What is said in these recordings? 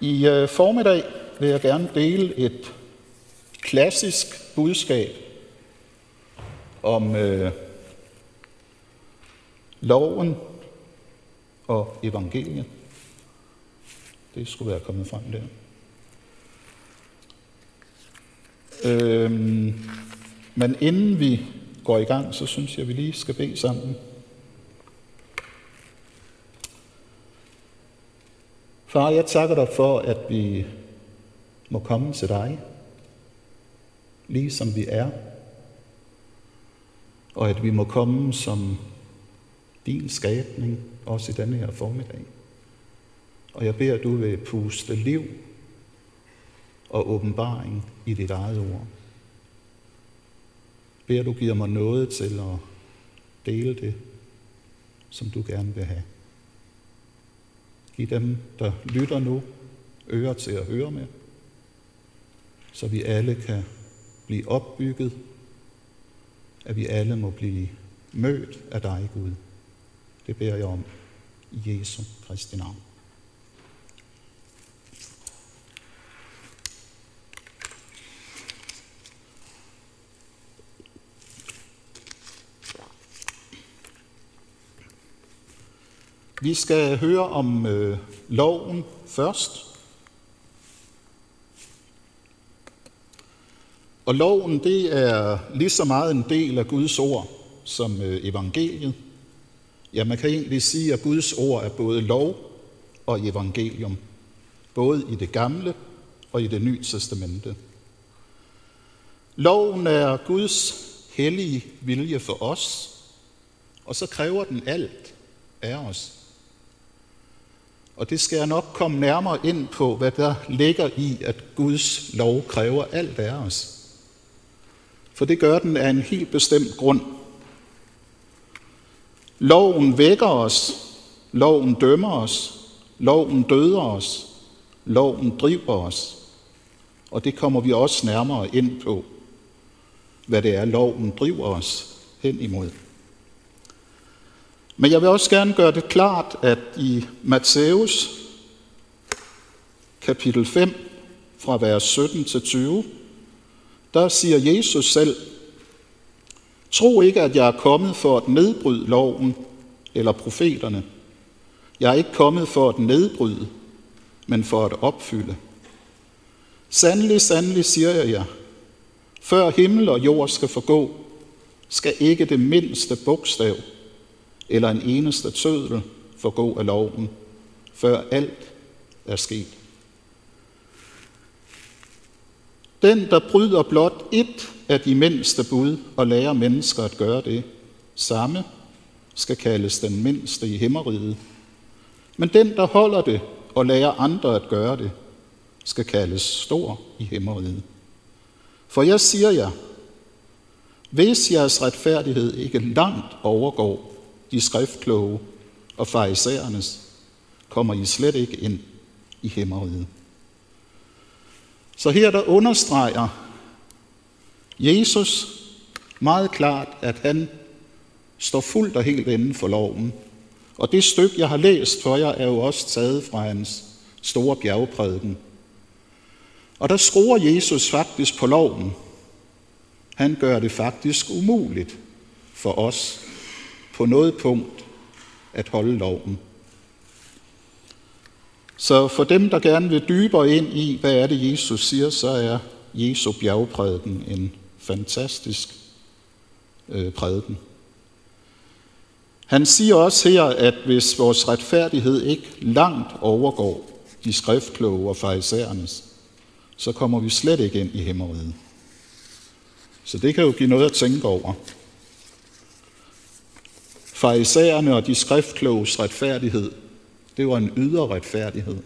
I øh, formiddag vil jeg gerne dele et klassisk budskab om øh, loven og evangeliet. Det skulle være kommet frem der. Øhm, men inden vi går i gang, så synes jeg, at vi lige skal bede sammen. Far, jeg takker dig for, at vi må komme til dig, lige som vi er, og at vi må komme som din skabning, også i denne her formiddag. Og jeg beder, at du vil puste liv og åbenbaring i dit eget ord. Beder, du giver mig noget til at dele det, som du gerne vil have. Giv dem, der lytter nu, ører til at høre med, så vi alle kan blive opbygget, at vi alle må blive mødt af dig, Gud. Det beder jeg om i Jesu Kristi navn. Vi skal høre om øh, loven først. Og loven, det er lige så meget en del af Guds ord som øh, evangeliet. Ja, man kan egentlig sige, at Guds ord er både lov og evangelium. Både i det gamle og i det nye testamente. Loven er Guds hellige vilje for os, og så kræver den alt af os. Og det skal jeg nok komme nærmere ind på, hvad der ligger i, at Guds lov kræver alt af os. For det gør den af en helt bestemt grund. Loven vækker os, loven dømmer os, loven døder os, loven driver os. Og det kommer vi også nærmere ind på, hvad det er, loven driver os hen imod. Men jeg vil også gerne gøre det klart, at i Matthæus kapitel 5, fra vers 17 til 20, der siger Jesus selv, Tro ikke, at jeg er kommet for at nedbryde loven eller profeterne. Jeg er ikke kommet for at nedbryde, men for at opfylde. Sandelig, sandelig siger jeg jer, før himmel og jord skal forgå, skal ikke det mindste bogstav eller en eneste tødel forgå af loven, før alt er sket. Den, der bryder blot et af de mindste bud og lærer mennesker at gøre det, samme skal kaldes den mindste i himmeriget. Men den, der holder det og lærer andre at gøre det, skal kaldes stor i himmeriget. For jeg siger jer, hvis jeres retfærdighed ikke langt overgår de skriftkloge og farisæernes, kommer I slet ikke ind i himmeriget. Så her der understreger Jesus meget klart, at han står fuldt og helt inden for loven. Og det stykke, jeg har læst for jer, er jo også taget fra hans store bjergprædiken. Og der skruer Jesus faktisk på loven. Han gør det faktisk umuligt for os på noget punkt at holde loven. Så for dem, der gerne vil dybere ind i, hvad er det, Jesus siger, så er Jesu bjergprædiken en fantastisk øh, prædiken. Han siger også her, at hvis vores retfærdighed ikke langt overgår de skriftkloge og farisæernes, så kommer vi slet ikke ind i himmeriget. Så det kan jo give noget at tænke over. Farisæerne og de skriftkloges retfærdighed, det var en ydre retfærdighed,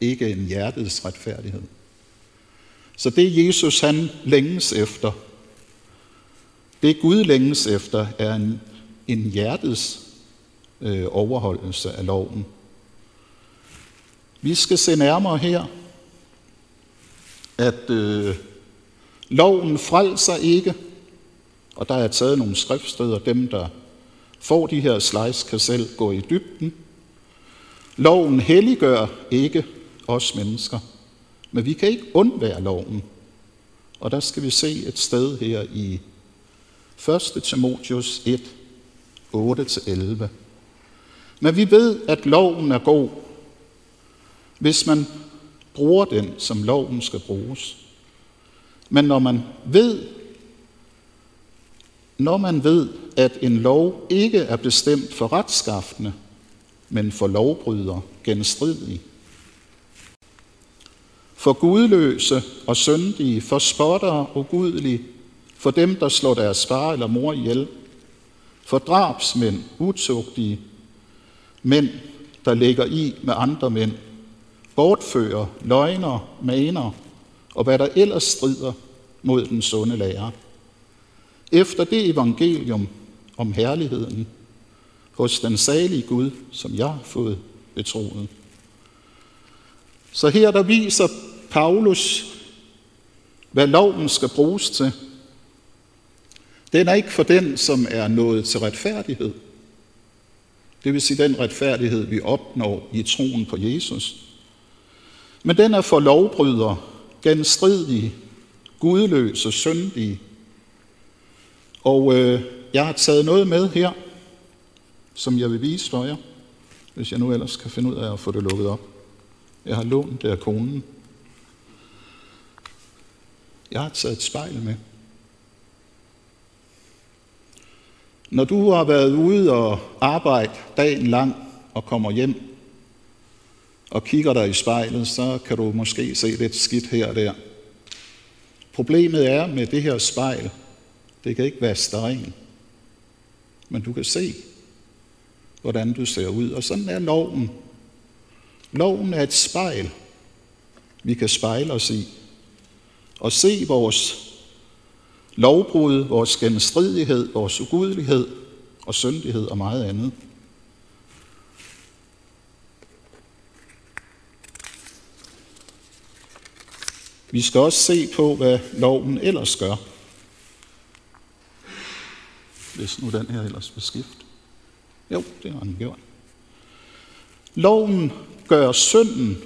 ikke en hjertets retfærdighed. Så det Jesus han længes efter, det Gud længes efter, er en, en hjertets øh, overholdelse af loven. Vi skal se nærmere her, at øh, loven frelser ikke, og der er taget nogle skriftsteder, dem der får de her slides, kan selv gå i dybden. Loven helliggør ikke, os mennesker. Men vi kan ikke undvære loven. Og der skal vi se et sted her i 1. Timotius 1, 8-11. Men vi ved, at loven er god, hvis man bruger den, som loven skal bruges. Men når man ved, når man ved, at en lov ikke er bestemt for retskaffende, men for lovbryder genstridige, for gudløse og syndige, for spottere og gudelige, for dem, der slår deres far eller mor ihjel, for drabsmænd, utugtige, mænd, der ligger i med andre mænd, bortfører, løgner, maner og hvad der ellers strider mod den sunde lærer. Efter det evangelium om herligheden hos den salige Gud, som jeg har fået betroet. Så her der viser Paulus, hvad loven skal bruges til. Den er ikke for den, som er nået til retfærdighed. Det vil sige den retfærdighed, vi opnår i troen på Jesus. Men den er for lovbrydere, genstridige, gudløse, syndige. Og øh, jeg har taget noget med her, som jeg vil vise for jer, hvis jeg nu ellers kan finde ud af at få det lukket op. Jeg har lånt det af konen. Jeg har taget et spejl med. Når du har været ude og arbejde dagen lang og kommer hjem og kigger dig i spejlet, så kan du måske se lidt skidt her og der. Problemet er med det her spejl, det kan ikke være stegen, men du kan se, hvordan du ser ud. Og sådan er loven. Loven er et spejl, vi kan spejle os i og se vores lovbrud, vores genstridighed, vores ugudelighed og syndighed og meget andet. Vi skal også se på, hvad loven ellers gør. Hvis nu den her ellers vil skifte. Jo, det har den gjort. Loven gør synden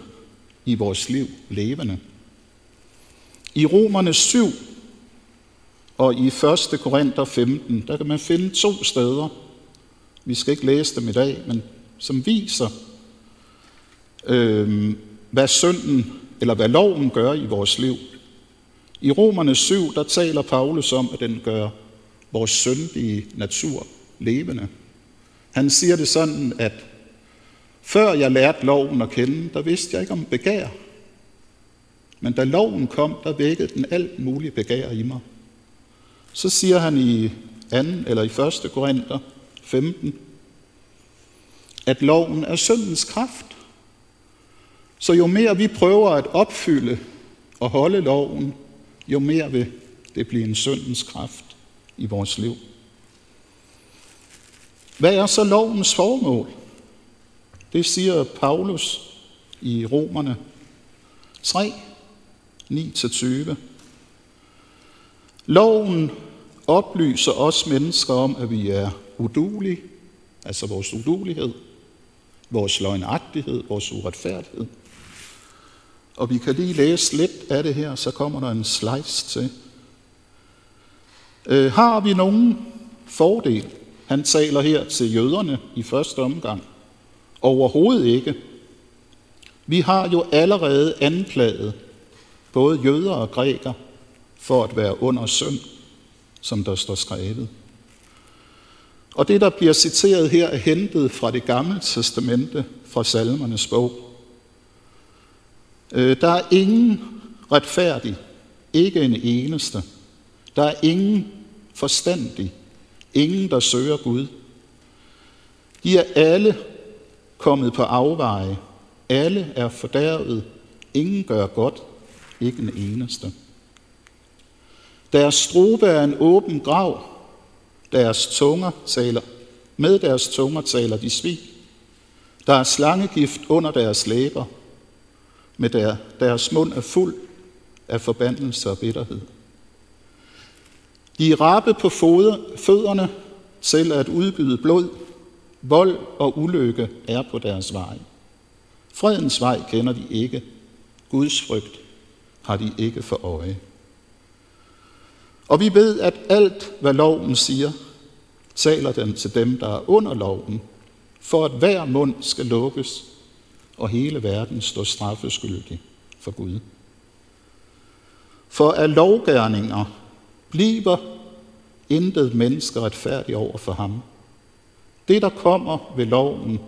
i vores liv levende. I Romerne 7 og i 1. Korinther 15, der kan man finde to steder, vi skal ikke læse dem i dag, men som viser, øh, hvad synden, eller hvad loven gør i vores liv. I Romerne 7, der taler Paulus om, at den gør vores syndige natur levende. Han siger det sådan, at før jeg lærte loven at kende, der vidste jeg ikke om begær. Men da loven kom, der vækkede den alt muligt begær i mig. Så siger han i 2. eller i 1. Korinther 15, at loven er syndens kraft. Så jo mere vi prøver at opfylde og holde loven, jo mere vil det blive en syndens kraft i vores liv. Hvad er så lovens formål? Det siger Paulus i Romerne 3, 9-20. Loven oplyser os mennesker om, at vi er udulige, altså vores udulighed, vores løgnagtighed, vores uretfærdighed. Og vi kan lige læse lidt af det her, så kommer der en slice til. Øh, har vi nogen fordel? Han taler her til jøderne i første omgang. Overhovedet ikke. Vi har jo allerede anklaget både jøder og græker for at være under synd, som der står skrevet. Og det, der bliver citeret her, er hentet fra det gamle testamente, fra salmernes bog. Øh, der er ingen retfærdig, ikke en eneste. Der er ingen forstandig, ingen, der søger Gud. De er alle kommet på afveje. Alle er fordærvet. Ingen gør godt, ikke en eneste. Deres strobe er en åben grav. Deres tunger taler, med deres tunger taler de svig. Der er slangegift under deres læber. Med der, deres mund er fuld af forbandelse og bitterhed. De er rappe på fødderne til at udbyde blod. Vold og ulykke er på deres vej. Fredens vej kender de ikke. Guds frygt har de ikke for øje. Og vi ved, at alt, hvad loven siger, taler den til dem, der er under loven, for at hver mund skal lukkes, og hele verden står straffeskyldig for Gud. For af lovgærninger bliver intet menneske retfærdig over for ham. Det, der kommer ved loven,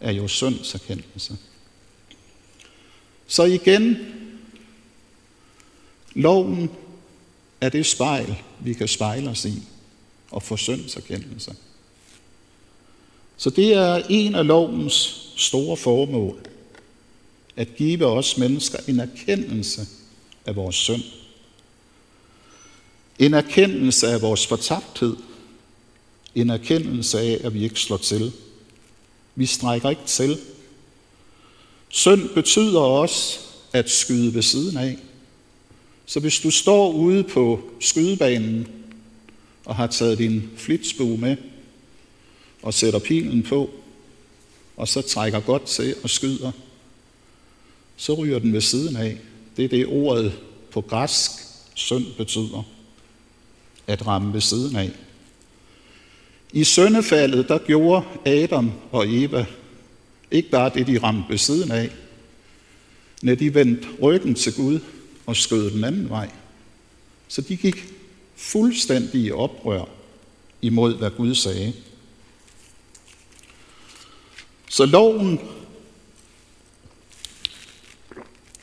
er jo syndserkendelse. Så igen, loven er det spejl, vi kan spejle os i og få syndserkendelse. Så det er en af lovens store formål, at give os mennesker en erkendelse af vores synd. En erkendelse af vores fortabthed. En erkendelse af, at vi ikke slår til. Vi strækker ikke til. Synd betyder også at skyde ved siden af. Så hvis du står ude på skydebanen og har taget din flitsbue med og sætter pilen på, og så trækker godt til og skyder, så ryger den ved siden af. Det er det ordet på græsk synd betyder. At ramme ved siden af. I søndefaldet, der gjorde Adam og Eva ikke bare det, de ramte ved siden af, når de vendte ryggen til Gud og skød den anden vej. Så de gik fuldstændig i oprør imod, hvad Gud sagde. Så loven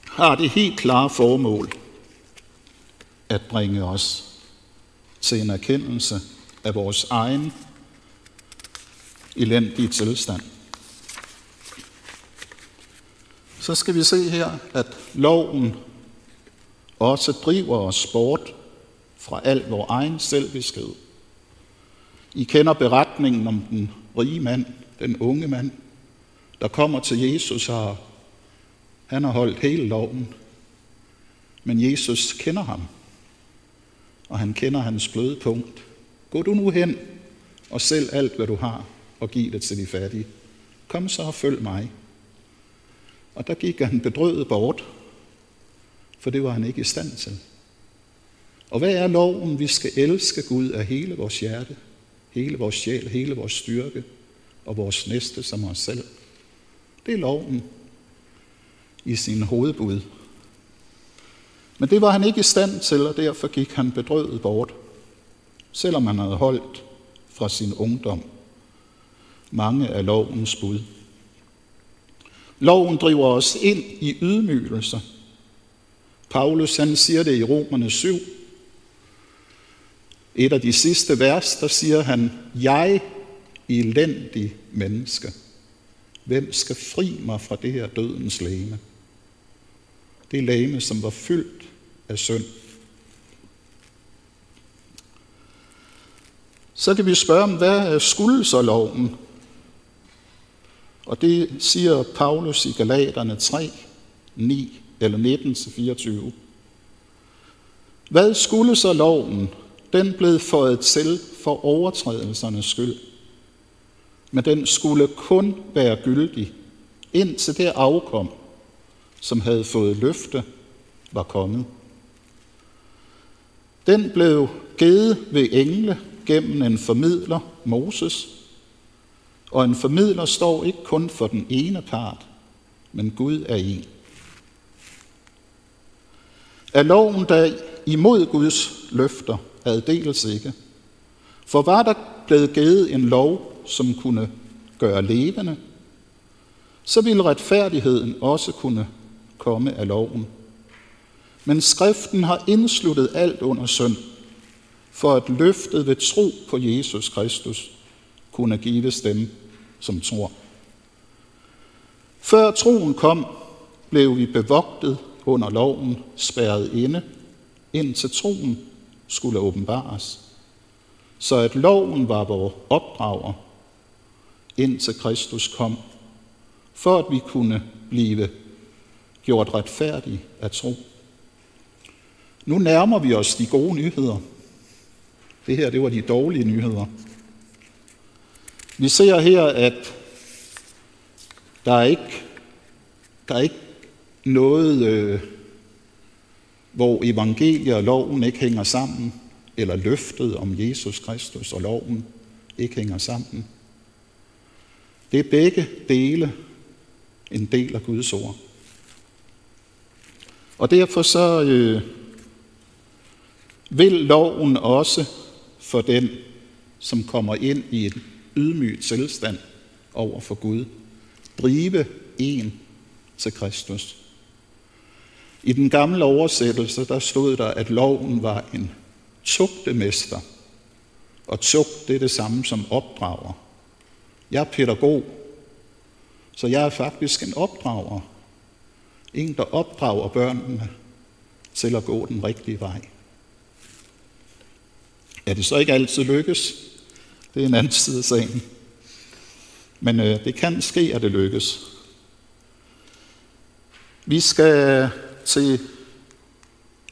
har det helt klare formål at bringe os til en erkendelse af vores egen elendige tilstand. Så skal vi se her, at loven også driver os bort fra al vores egen selvviskhed. I kender beretningen om den rige mand, den unge mand, der kommer til Jesus og han har holdt hele loven. Men Jesus kender ham, og han kender hans bløde punkt. Gå du nu hen og sælg alt, hvad du har, og giv det til de fattige. Kom så og følg mig. Og der gik han bedrøvet bort, for det var han ikke i stand til. Og hvad er loven? Vi skal elske Gud af hele vores hjerte, hele vores sjæl, hele vores styrke og vores næste som os selv. Det er loven i sin hovedbud. Men det var han ikke i stand til, og derfor gik han bedrøvet bort, selvom han havde holdt fra sin ungdom mange af lovens bud. Loven driver os ind i ydmygelser. Paulus han siger det i Romerne 7. Et af de sidste vers, der siger han, jeg elendig menneske. Hvem skal fri mig fra det her dødens læme? Det læme, som var fyldt af synd. Så kan vi spørge om, hvad skulle så loven? Og det siger Paulus i Galaterne 3, 9 eller 19-24. Hvad skulle så loven? Den blev fået til for overtrædelsernes skyld. Men den skulle kun være gyldig, indtil det afkom, som havde fået løfte, var kommet. Den blev givet ved engle gennem en formidler, Moses, og en formidler står ikke kun for den ene part, men Gud er en. Er loven der imod Guds løfter, dels ikke. For var der blevet givet en lov, som kunne gøre levende, så ville retfærdigheden også kunne komme af loven. Men skriften har indsluttet alt under synd, for at løftet ved tro på Jesus Kristus kunne gives dem, som tror. Før troen kom, blev vi bevogtet under loven, spærret inde, indtil troen skulle åbenbares. Så at loven var vores opdrager, indtil Kristus kom, for at vi kunne blive gjort retfærdige af tro. Nu nærmer vi os de gode nyheder. Det her, det var de dårlige nyheder. Vi ser her, at der er ikke Der er ikke noget, øh, hvor evangeliet og loven ikke hænger sammen, eller løftet om Jesus Kristus og loven ikke hænger sammen. Det er begge dele en del af Guds ord. Og derfor så øh, vil loven også for den, som kommer ind i en ydmyg tilstand over for Gud, drive en til Kristus. I den gamle oversættelse, der stod der, at loven var en tugtemester. Og tugt, det er det samme som opdrager. Jeg er pædagog, så jeg er faktisk en opdrager. En, der opdrager børnene til at gå den rigtige vej. Er det så ikke altid lykkes? Det er en anden side af sagen. Men øh, det kan ske, at det lykkes. Vi skal til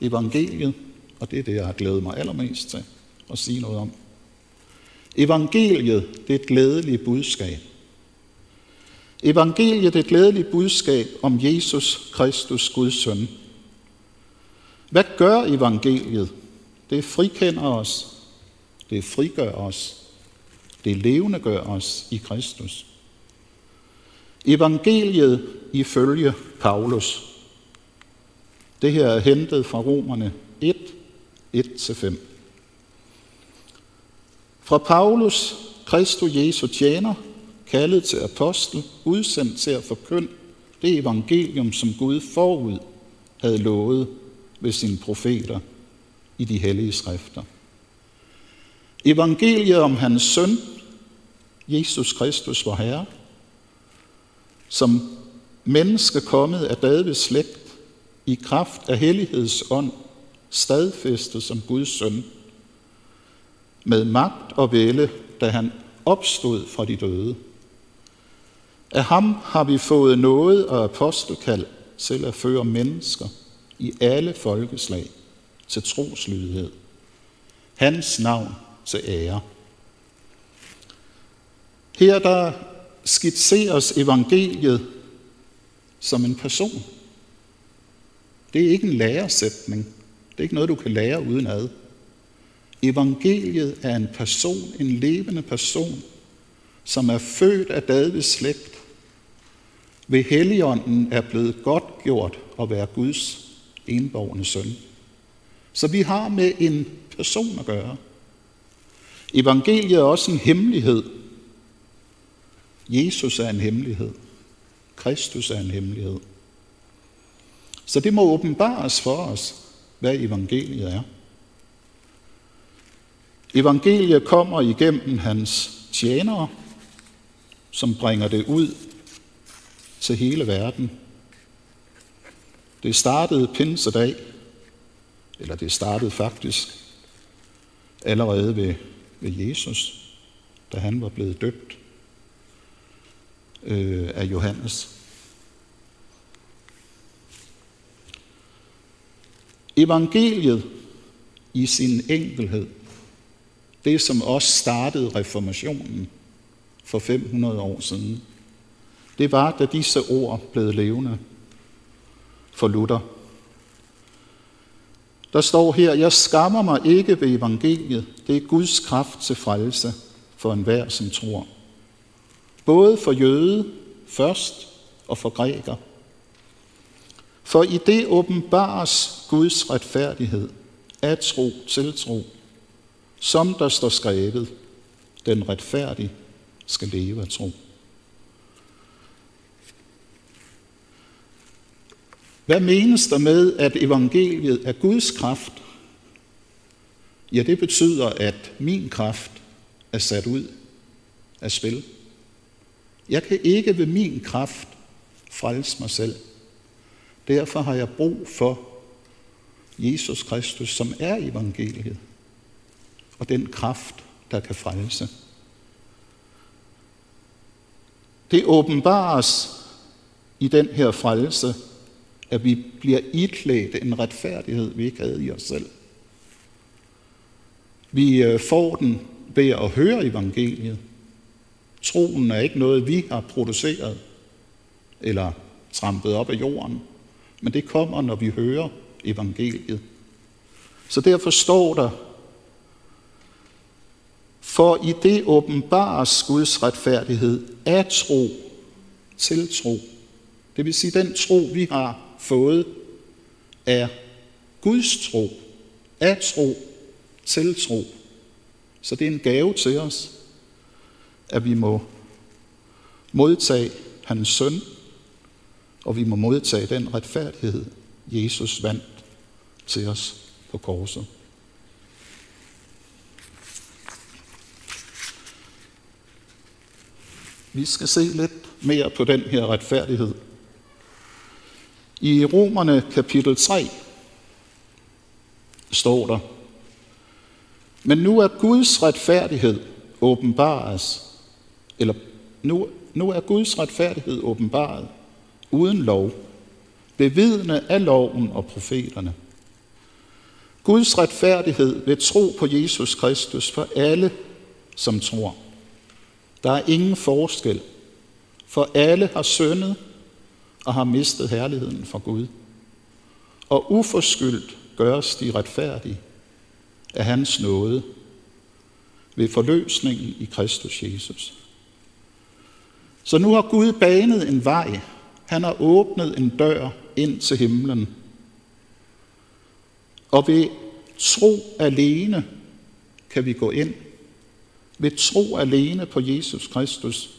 evangeliet, og det er det, jeg har glædet mig allermest til at sige noget om. Evangeliet, det er et glædeligt budskab. Evangeliet er et glædeligt budskab om Jesus Kristus, Guds søn. Hvad gør evangeliet? Det frikender os. Det frigør os. Det levende gør os i Kristus. Evangeliet ifølge Paulus. Det her er hentet fra Romerne 1, 1-5. Fra Paulus, Kristus Jesu tjener, kaldet til apostel, udsendt til at forkynde det evangelium, som Gud forud havde lovet ved sine profeter i de hellige skrifter. Evangeliet om hans søn, Jesus Kristus, vor Herre, som menneske kommet af Davids slægt, i kraft af hellighedsånd, stadfæstet som Guds søn, med magt og vælde, da han opstod fra de døde. Af ham har vi fået noget og apostelkald til at føre mennesker i alle folkeslag til troslydighed. Hans navn til ære. Her der skitseres evangeliet som en person. Det er ikke en læresætning. Det er ikke noget, du kan lære uden ad. Evangeliet er en person, en levende person, som er født af Davids slægt, ved Helligånden er blevet godt gjort at være Guds enborgne søn. Så vi har med en person at gøre. Evangeliet er også en hemmelighed. Jesus er en hemmelighed. Kristus er en hemmelighed. Så det må åbenbares for os, hvad evangeliet er. Evangeliet kommer igennem hans tjenere, som bringer det ud til hele verden. Det startede pinsedag, eller det startede faktisk allerede ved, ved Jesus, da han var blevet døbt øh, af Johannes. Evangeliet i sin enkelhed, det som også startede reformationen for 500 år siden, det var, da disse ord blev levende for Luther. Der står her, jeg skammer mig ikke ved evangeliet. Det er Guds kraft til frelse for enhver, som tror. Både for jøde først og for græker. For i det åbenbares Guds retfærdighed af tro til tro, som der står skrevet, den retfærdige skal leve af tro. Hvad menes der med, at evangeliet er Guds kraft? Ja, det betyder, at min kraft er sat ud af spil. Jeg kan ikke ved min kraft frelse mig selv. Derfor har jeg brug for Jesus Kristus, som er evangeliet, og den kraft, der kan frelse. Det åbenbares i den her frelse, at vi bliver iklædt en retfærdighed, vi ikke havde i os selv. Vi øh, får den ved at høre evangeliet. Troen er ikke noget, vi har produceret eller trampet op af jorden. Men det kommer, når vi hører evangeliet. Så derfor står der, for i det åbenbares Guds retfærdighed af tro til tro. Det vil sige, den tro, vi har fået, er Guds tro, af tro til tro. Så det er en gave til os, at vi må modtage hans søn, og vi må modtage den retfærdighed, Jesus vandt til os på korset. Vi skal se lidt mere på den her retfærdighed. I Romerne kapitel 3 står der, men nu er Guds retfærdighed åbenbares, eller nu, nu er Guds retfærdighed åbenbaret uden lov, bevidende af loven og profeterne. Guds retfærdighed ved tro på Jesus Kristus for alle, som tror. Der er ingen forskel, for alle har syndet og har mistet herligheden for Gud. Og uforskyldt gøres de retfærdige af hans nåde ved forløsningen i Kristus Jesus. Så nu har Gud banet en vej. Han har åbnet en dør ind til himlen. Og ved tro alene kan vi gå ind. Ved tro alene på Jesus Kristus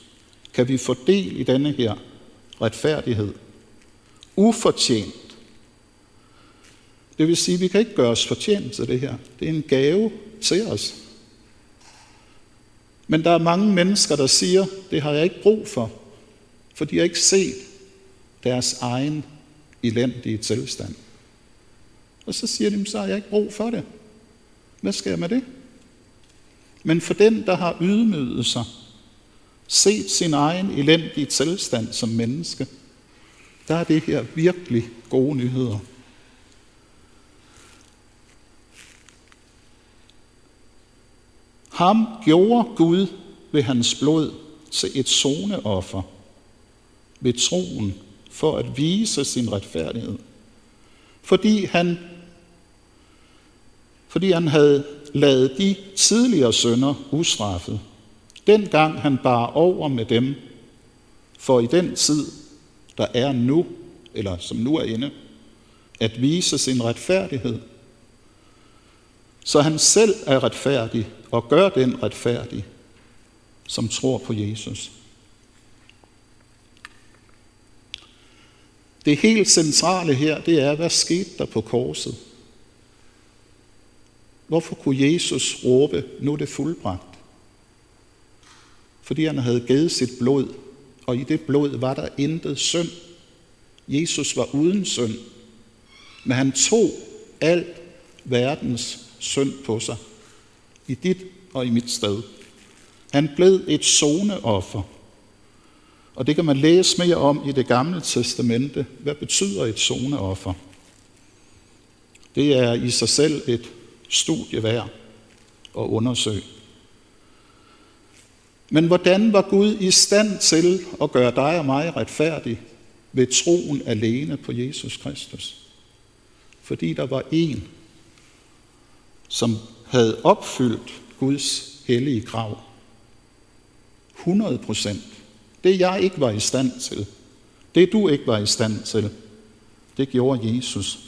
kan vi få del i denne her retfærdighed. Ufortjent. Det vil sige, at vi kan ikke gøre os fortjent til det her. Det er en gave til os. Men der er mange mennesker, der siger, det har jeg ikke brug for, for de har ikke set deres egen elendige tilstand. Og så siger de, så har jeg ikke brug for det. Hvad skal jeg med det? Men for den, der har ydmyget sig, set sin egen elendige tilstand som menneske, der er det her virkelig gode nyheder. Ham gjorde Gud ved hans blod til et soneoffer ved troen for at vise sin retfærdighed. Fordi han, fordi han havde lavet de tidligere sønder ustraffet, dengang han bar over med dem, for i den tid, der er nu, eller som nu er inde, at vise sin retfærdighed. Så han selv er retfærdig og gør den retfærdig, som tror på Jesus. Det helt centrale her, det er, hvad skete der på korset? Hvorfor kunne Jesus råbe, nu er det fuldbragt? Fordi han havde givet sit blod, og i det blod var der intet synd. Jesus var uden synd, men han tog alt verdens synd på sig, i dit og i mit sted. Han blev et zoneoffer. Og det kan man læse mere om i det gamle testamente. Hvad betyder et zoneoffer? Det er i sig selv et studie værd at undersøge. Men hvordan var Gud i stand til at gøre dig og mig retfærdig ved troen alene på Jesus Kristus? Fordi der var en, som havde opfyldt Guds hellige krav. 100 procent. Det jeg ikke var i stand til, det du ikke var i stand til, det gjorde Jesus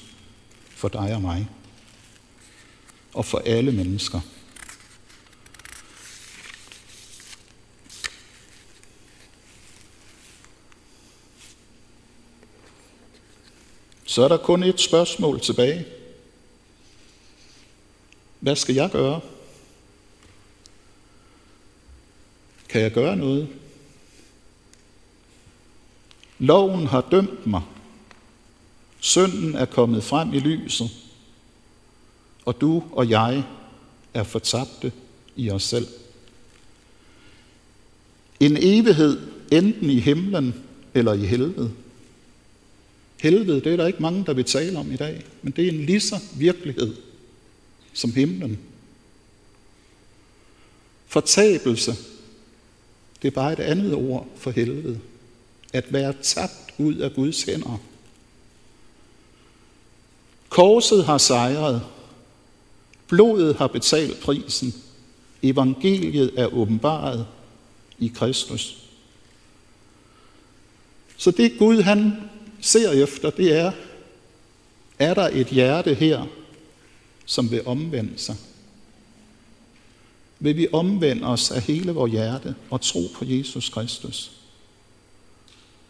for dig og mig. Og for alle mennesker. Så er der kun et spørgsmål tilbage. Hvad skal jeg gøre? Kan jeg gøre noget? Loven har dømt mig. Synden er kommet frem i lyset. Og du og jeg er fortabte i os selv. En evighed enten i himlen eller i helvede. Helvede, det er der ikke mange, der vil tale om i dag, men det er en lige så virkelighed som himlen. Fortabelse, det er bare et andet ord for helvede. at være tabt ud af Guds hænder. Korset har sejret. Blodet har betalt prisen. Evangeliet er åbenbaret i Kristus. Så det Gud han ser efter, det er, er der et hjerte her, som vil omvende sig? Vil vi omvende os af hele vores hjerte og tro på Jesus Kristus?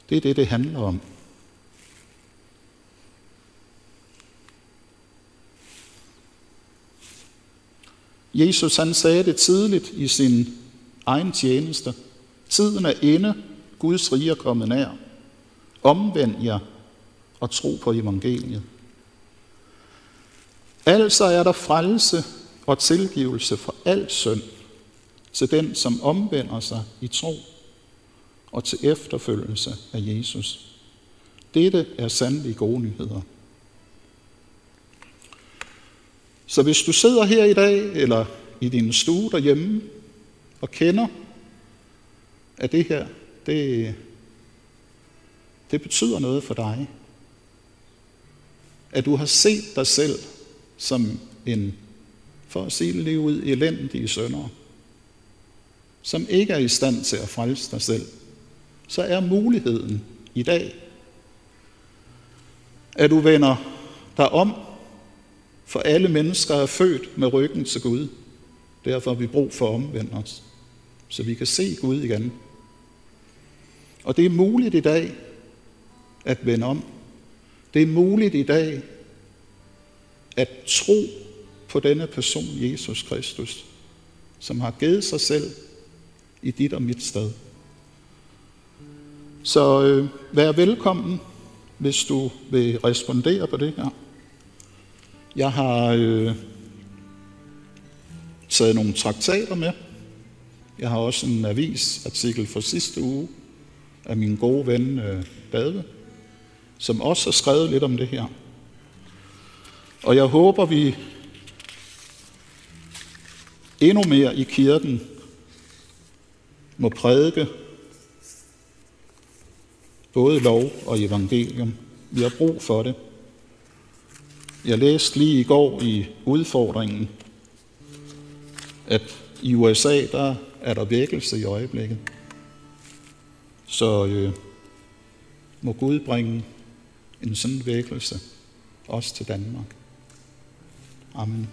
Det er det, det handler om. Jesus han sagde det tidligt i sin egen tjeneste. Tiden er inde, Guds rige er kommet nær. Omvend jer og tro på evangeliet. Altså er der frelse og tilgivelse for al synd til den, som omvender sig i tro og til efterfølgelse af Jesus. Dette er sandelig gode nyheder. Så hvis du sidder her i dag, eller i din stue derhjemme, og kender, at det her, det, det betyder noget for dig, at du har set dig selv som en, for at sige det lige ud, elendige sønder, som ikke er i stand til at frelse dig selv, så er muligheden i dag, at du vender dig om, for alle mennesker er født med ryggen til Gud. Derfor har vi brug for at omvende os, så vi kan se Gud igen. Og det er muligt i dag at vende om. Det er muligt i dag at tro på denne person, Jesus Kristus, som har givet sig selv i dit og mit sted. Så øh, vær velkommen, hvis du vil respondere på det her. Jeg har øh, taget nogle traktater med. Jeg har også en avisartikel fra sidste uge af min gode ven øh, David, som også har skrevet lidt om det her. Og jeg håber, vi endnu mere i kirken må prædike både lov og evangelium. Vi har brug for det. Jeg læste lige i går i udfordringen, at i USA, der er der vækkelse i øjeblikket. Så øh, må Gud bringe en sådan vækkelse også til Danmark. Amen.